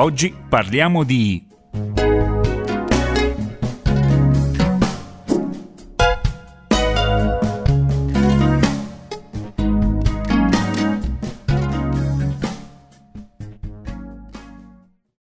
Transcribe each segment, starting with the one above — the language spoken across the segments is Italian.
Oggi parliamo di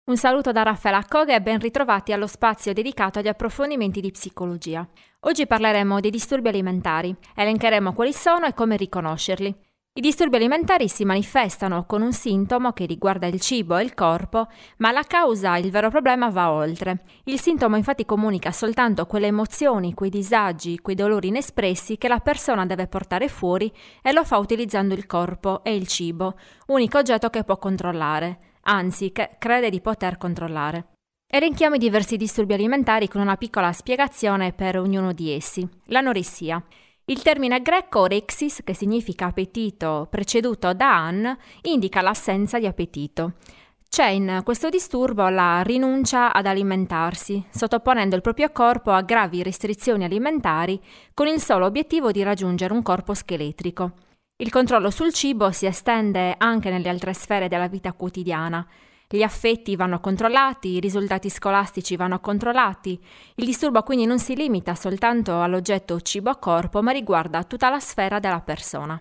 Un saluto da Raffaella Accoga e ben ritrovati allo spazio dedicato agli approfondimenti di psicologia. Oggi parleremo dei disturbi alimentari, elencheremo quali sono e come riconoscerli. I disturbi alimentari si manifestano con un sintomo che riguarda il cibo e il corpo, ma la causa, il vero problema va oltre. Il sintomo infatti comunica soltanto quelle emozioni, quei disagi, quei dolori inespressi che la persona deve portare fuori e lo fa utilizzando il corpo e il cibo, unico oggetto che può controllare anzi che crede di poter controllare. Elenchiamo i diversi disturbi alimentari con una piccola spiegazione per ognuno di essi. L'anoressia. Il termine greco orexis, che significa appetito preceduto da an, indica l'assenza di appetito. C'è in questo disturbo la rinuncia ad alimentarsi, sottoponendo il proprio corpo a gravi restrizioni alimentari con il solo obiettivo di raggiungere un corpo scheletrico. Il controllo sul cibo si estende anche nelle altre sfere della vita quotidiana. Gli affetti vanno controllati, i risultati scolastici vanno controllati. Il disturbo quindi non si limita soltanto all'oggetto cibo a corpo, ma riguarda tutta la sfera della persona.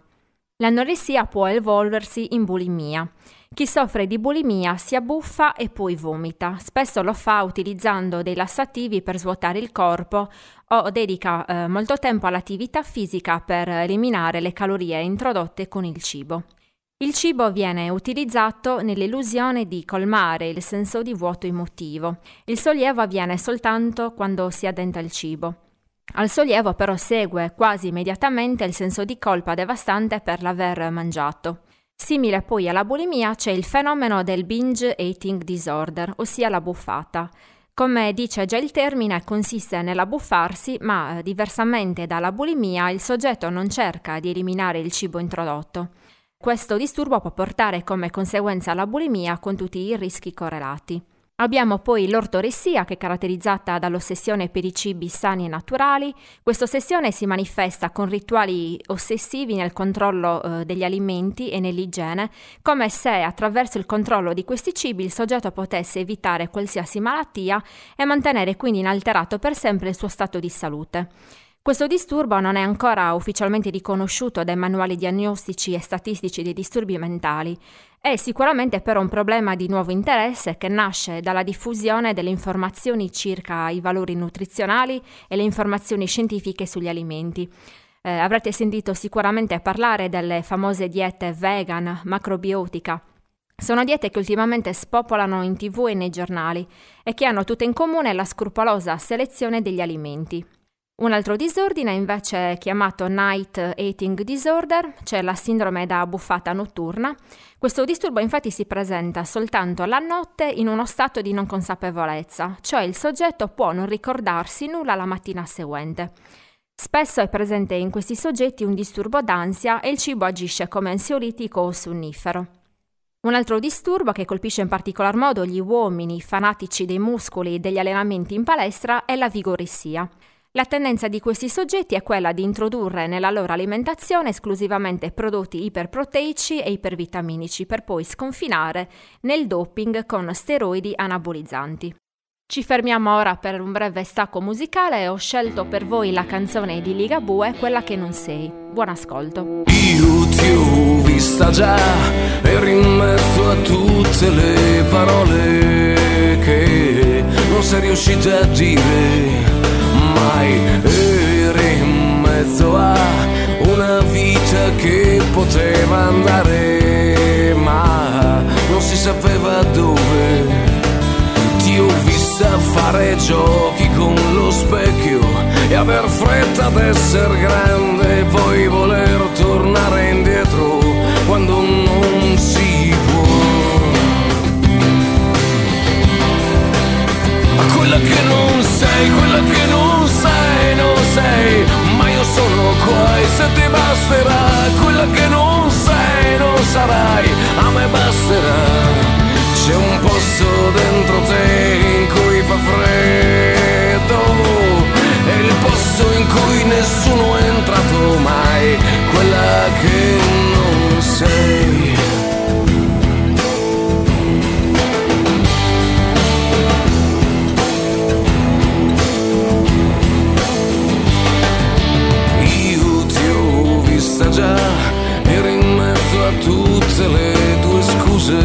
L'anoressia può evolversi in bulimia. Chi soffre di bulimia si abbuffa e poi vomita. Spesso lo fa utilizzando dei lassativi per svuotare il corpo o dedica eh, molto tempo all'attività fisica per eliminare le calorie introdotte con il cibo. Il cibo viene utilizzato nell'illusione di colmare il senso di vuoto emotivo. Il sollievo avviene soltanto quando si addenta il cibo. Al sollievo però segue quasi immediatamente il senso di colpa devastante per l'aver mangiato. Simile poi alla bulimia c'è il fenomeno del binge eating disorder, ossia la buffata. Come dice già il termine, consiste nell'abbuffarsi, ma diversamente dalla bulimia il soggetto non cerca di eliminare il cibo introdotto. Questo disturbo può portare come conseguenza la bulimia con tutti i rischi correlati. Abbiamo poi l'ortoressia che è caratterizzata dall'ossessione per i cibi sani e naturali. Questa ossessione si manifesta con rituali ossessivi nel controllo eh, degli alimenti e nell'igiene, come se attraverso il controllo di questi cibi il soggetto potesse evitare qualsiasi malattia e mantenere quindi inalterato per sempre il suo stato di salute. Questo disturbo non è ancora ufficialmente riconosciuto dai manuali diagnostici e statistici dei disturbi mentali. È sicuramente però un problema di nuovo interesse che nasce dalla diffusione delle informazioni circa i valori nutrizionali e le informazioni scientifiche sugli alimenti. Eh, avrete sentito sicuramente parlare delle famose diete vegan, macrobiotica, sono diete che ultimamente spopolano in tv e nei giornali e che hanno tutte in comune la scrupolosa selezione degli alimenti. Un altro disordine invece chiamato Night Eating Disorder, cioè la sindrome da buffata notturna. Questo disturbo infatti si presenta soltanto la notte in uno stato di non consapevolezza, cioè il soggetto può non ricordarsi nulla la mattina seguente. Spesso è presente in questi soggetti un disturbo d'ansia e il cibo agisce come ansiolitico o sonnifero. Un altro disturbo che colpisce in particolar modo gli uomini fanatici dei muscoli e degli allenamenti in palestra è la vigoressia. La tendenza di questi soggetti è quella di introdurre nella loro alimentazione esclusivamente prodotti iperproteici e ipervitaminici per poi sconfinare nel doping con steroidi anabolizzanti. Ci fermiamo ora per un breve stacco musicale e ho scelto per voi la canzone di Ligabue, quella che non sei. Buon ascolto. Io ti ho vista già, eri in a tutte le parole che non sei riuscita a dire mai eri in mezzo a una vita che poteva andare ma non si sapeva dove. Ti ho vista fare giochi con lo specchio e aver fretta d'essere grande e poi voler tornare indietro quando non si può. Quella che non sei, quella che e se ti basterà, quella che non sei, non sarai, a me basterà. C'è un posto dentro te in cui fa freddo, è il posto in cui nessuno è entrato mai, quella che non sei. Tutte le tue scuse,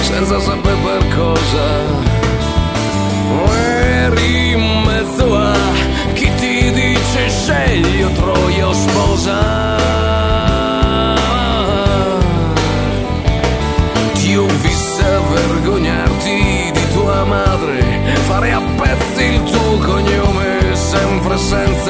senza sapere per cosa. Eri in mezzo a chi ti dice scegli o troia o sposa. Ti ho vista vergognarti di tua madre, fare a pezzi il tuo cognome, sempre senza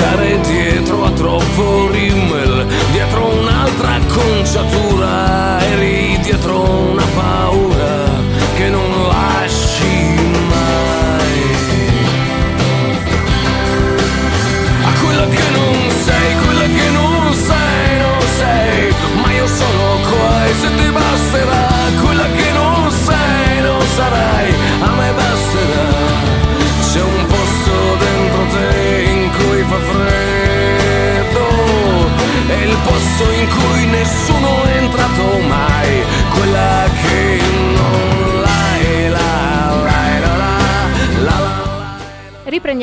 stare dietro a troppo rimmel, dietro un'altra acconciatura,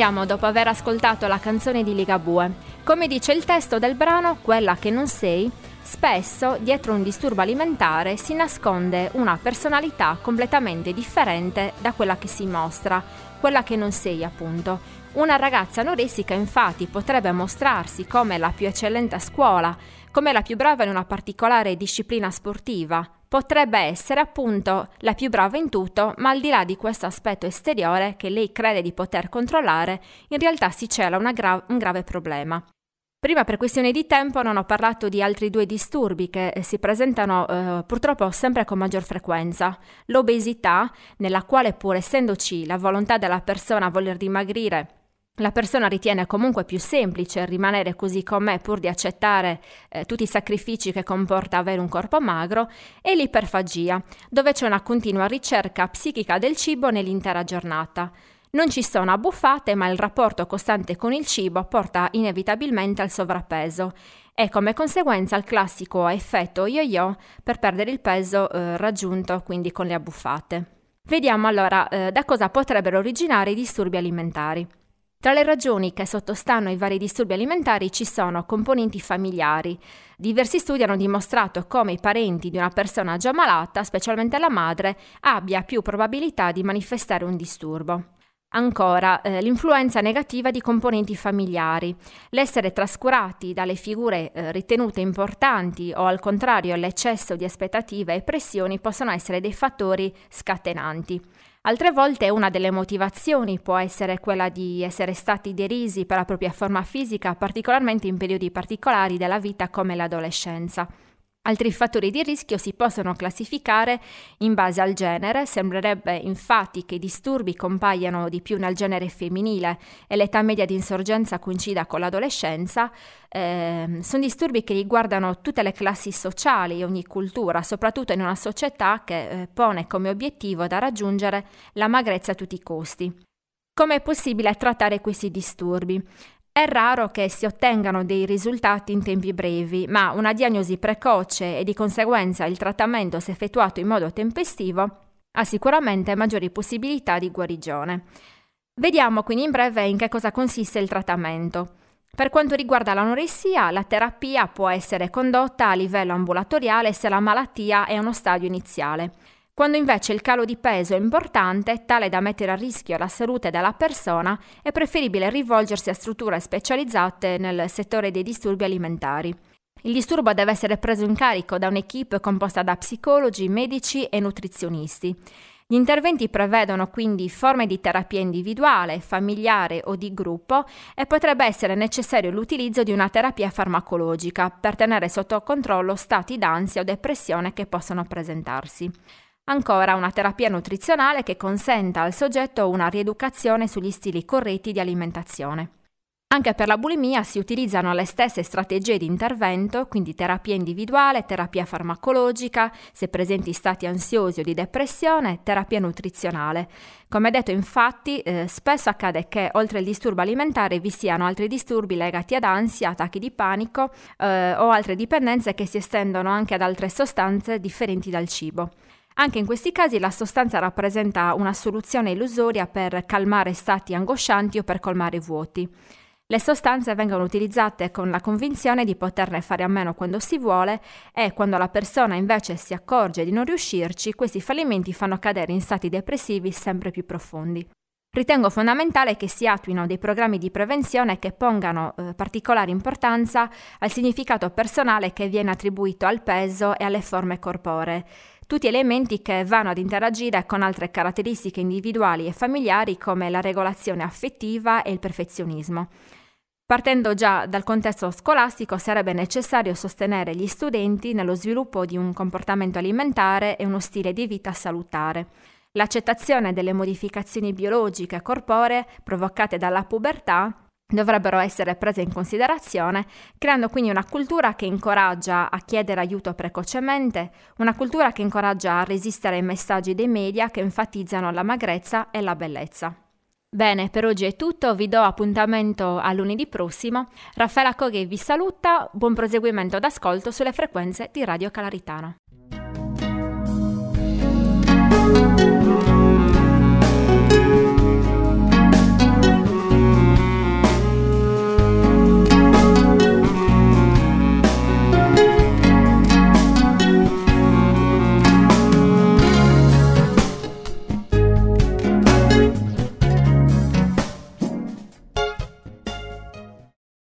Riprendiamo dopo aver ascoltato la canzone di Ligabue. Come dice il testo del brano, quella che non sei, spesso dietro un disturbo alimentare si nasconde una personalità completamente differente da quella che si mostra, quella che non sei appunto. Una ragazza anoressica infatti potrebbe mostrarsi come la più eccellente a scuola, come la più brava in una particolare disciplina sportiva, potrebbe essere appunto la più brava in tutto, ma al di là di questo aspetto esteriore che lei crede di poter controllare, in realtà si cela gra- un grave problema. Prima per questione di tempo non ho parlato di altri due disturbi che eh, si presentano eh, purtroppo sempre con maggior frequenza. L'obesità, nella quale pur essendoci la volontà della persona a voler dimagrire, la persona ritiene comunque più semplice rimanere così com'è pur di accettare eh, tutti i sacrifici che comporta avere un corpo magro, e l'iperfagia, dove c'è una continua ricerca psichica del cibo nell'intera giornata. Non ci sono abbuffate, ma il rapporto costante con il cibo porta inevitabilmente al sovrappeso e come conseguenza al classico effetto yo-yo per perdere il peso eh, raggiunto quindi con le abbuffate. Vediamo allora eh, da cosa potrebbero originare i disturbi alimentari. Tra le ragioni che sottostanno ai vari disturbi alimentari ci sono componenti familiari. Diversi studi hanno dimostrato come i parenti di una persona già malata, specialmente la madre, abbia più probabilità di manifestare un disturbo. Ancora, eh, l'influenza negativa di componenti familiari, l'essere trascurati dalle figure eh, ritenute importanti o al contrario l'eccesso di aspettative e pressioni possono essere dei fattori scatenanti. Altre volte una delle motivazioni può essere quella di essere stati derisi per la propria forma fisica, particolarmente in periodi particolari della vita come l'adolescenza. Altri fattori di rischio si possono classificare in base al genere, sembrerebbe infatti che i disturbi compaiano di più nel genere femminile e l'età media di insorgenza coincida con l'adolescenza, eh, sono disturbi che riguardano tutte le classi sociali e ogni cultura, soprattutto in una società che eh, pone come obiettivo da raggiungere la magrezza a tutti i costi. Come è possibile trattare questi disturbi? È raro che si ottengano dei risultati in tempi brevi, ma una diagnosi precoce e di conseguenza il trattamento se effettuato in modo tempestivo ha sicuramente maggiori possibilità di guarigione. Vediamo quindi in breve in che cosa consiste il trattamento. Per quanto riguarda l'anoressia, la terapia può essere condotta a livello ambulatoriale se la malattia è a uno stadio iniziale. Quando invece il calo di peso è importante, tale da mettere a rischio la salute della persona, è preferibile rivolgersi a strutture specializzate nel settore dei disturbi alimentari. Il disturbo deve essere preso in carico da un'equipe composta da psicologi, medici e nutrizionisti. Gli interventi prevedono quindi forme di terapia individuale, familiare o di gruppo e potrebbe essere necessario l'utilizzo di una terapia farmacologica per tenere sotto controllo stati d'ansia o depressione che possono presentarsi. Ancora una terapia nutrizionale che consenta al soggetto una rieducazione sugli stili corretti di alimentazione. Anche per la bulimia si utilizzano le stesse strategie di intervento, quindi terapia individuale, terapia farmacologica, se presenti stati ansiosi o di depressione, terapia nutrizionale. Come detto infatti, eh, spesso accade che oltre al disturbo alimentare vi siano altri disturbi legati ad ansia, attacchi di panico eh, o altre dipendenze che si estendono anche ad altre sostanze differenti dal cibo. Anche in questi casi la sostanza rappresenta una soluzione illusoria per calmare stati angoscianti o per colmare vuoti. Le sostanze vengono utilizzate con la convinzione di poterne fare a meno quando si vuole e quando la persona invece si accorge di non riuscirci, questi fallimenti fanno cadere in stati depressivi sempre più profondi. Ritengo fondamentale che si attuino dei programmi di prevenzione che pongano eh, particolare importanza al significato personale che viene attribuito al peso e alle forme corporee tutti elementi che vanno ad interagire con altre caratteristiche individuali e familiari come la regolazione affettiva e il perfezionismo. Partendo già dal contesto scolastico sarebbe necessario sostenere gli studenti nello sviluppo di un comportamento alimentare e uno stile di vita salutare. L'accettazione delle modificazioni biologiche e corporee provocate dalla pubertà dovrebbero essere prese in considerazione, creando quindi una cultura che incoraggia a chiedere aiuto precocemente, una cultura che incoraggia a resistere ai messaggi dei media che enfatizzano la magrezza e la bellezza. Bene, per oggi è tutto, vi do appuntamento a lunedì prossimo. Raffaella Coghe vi saluta, buon proseguimento d'ascolto sulle frequenze di Radio Calaritano.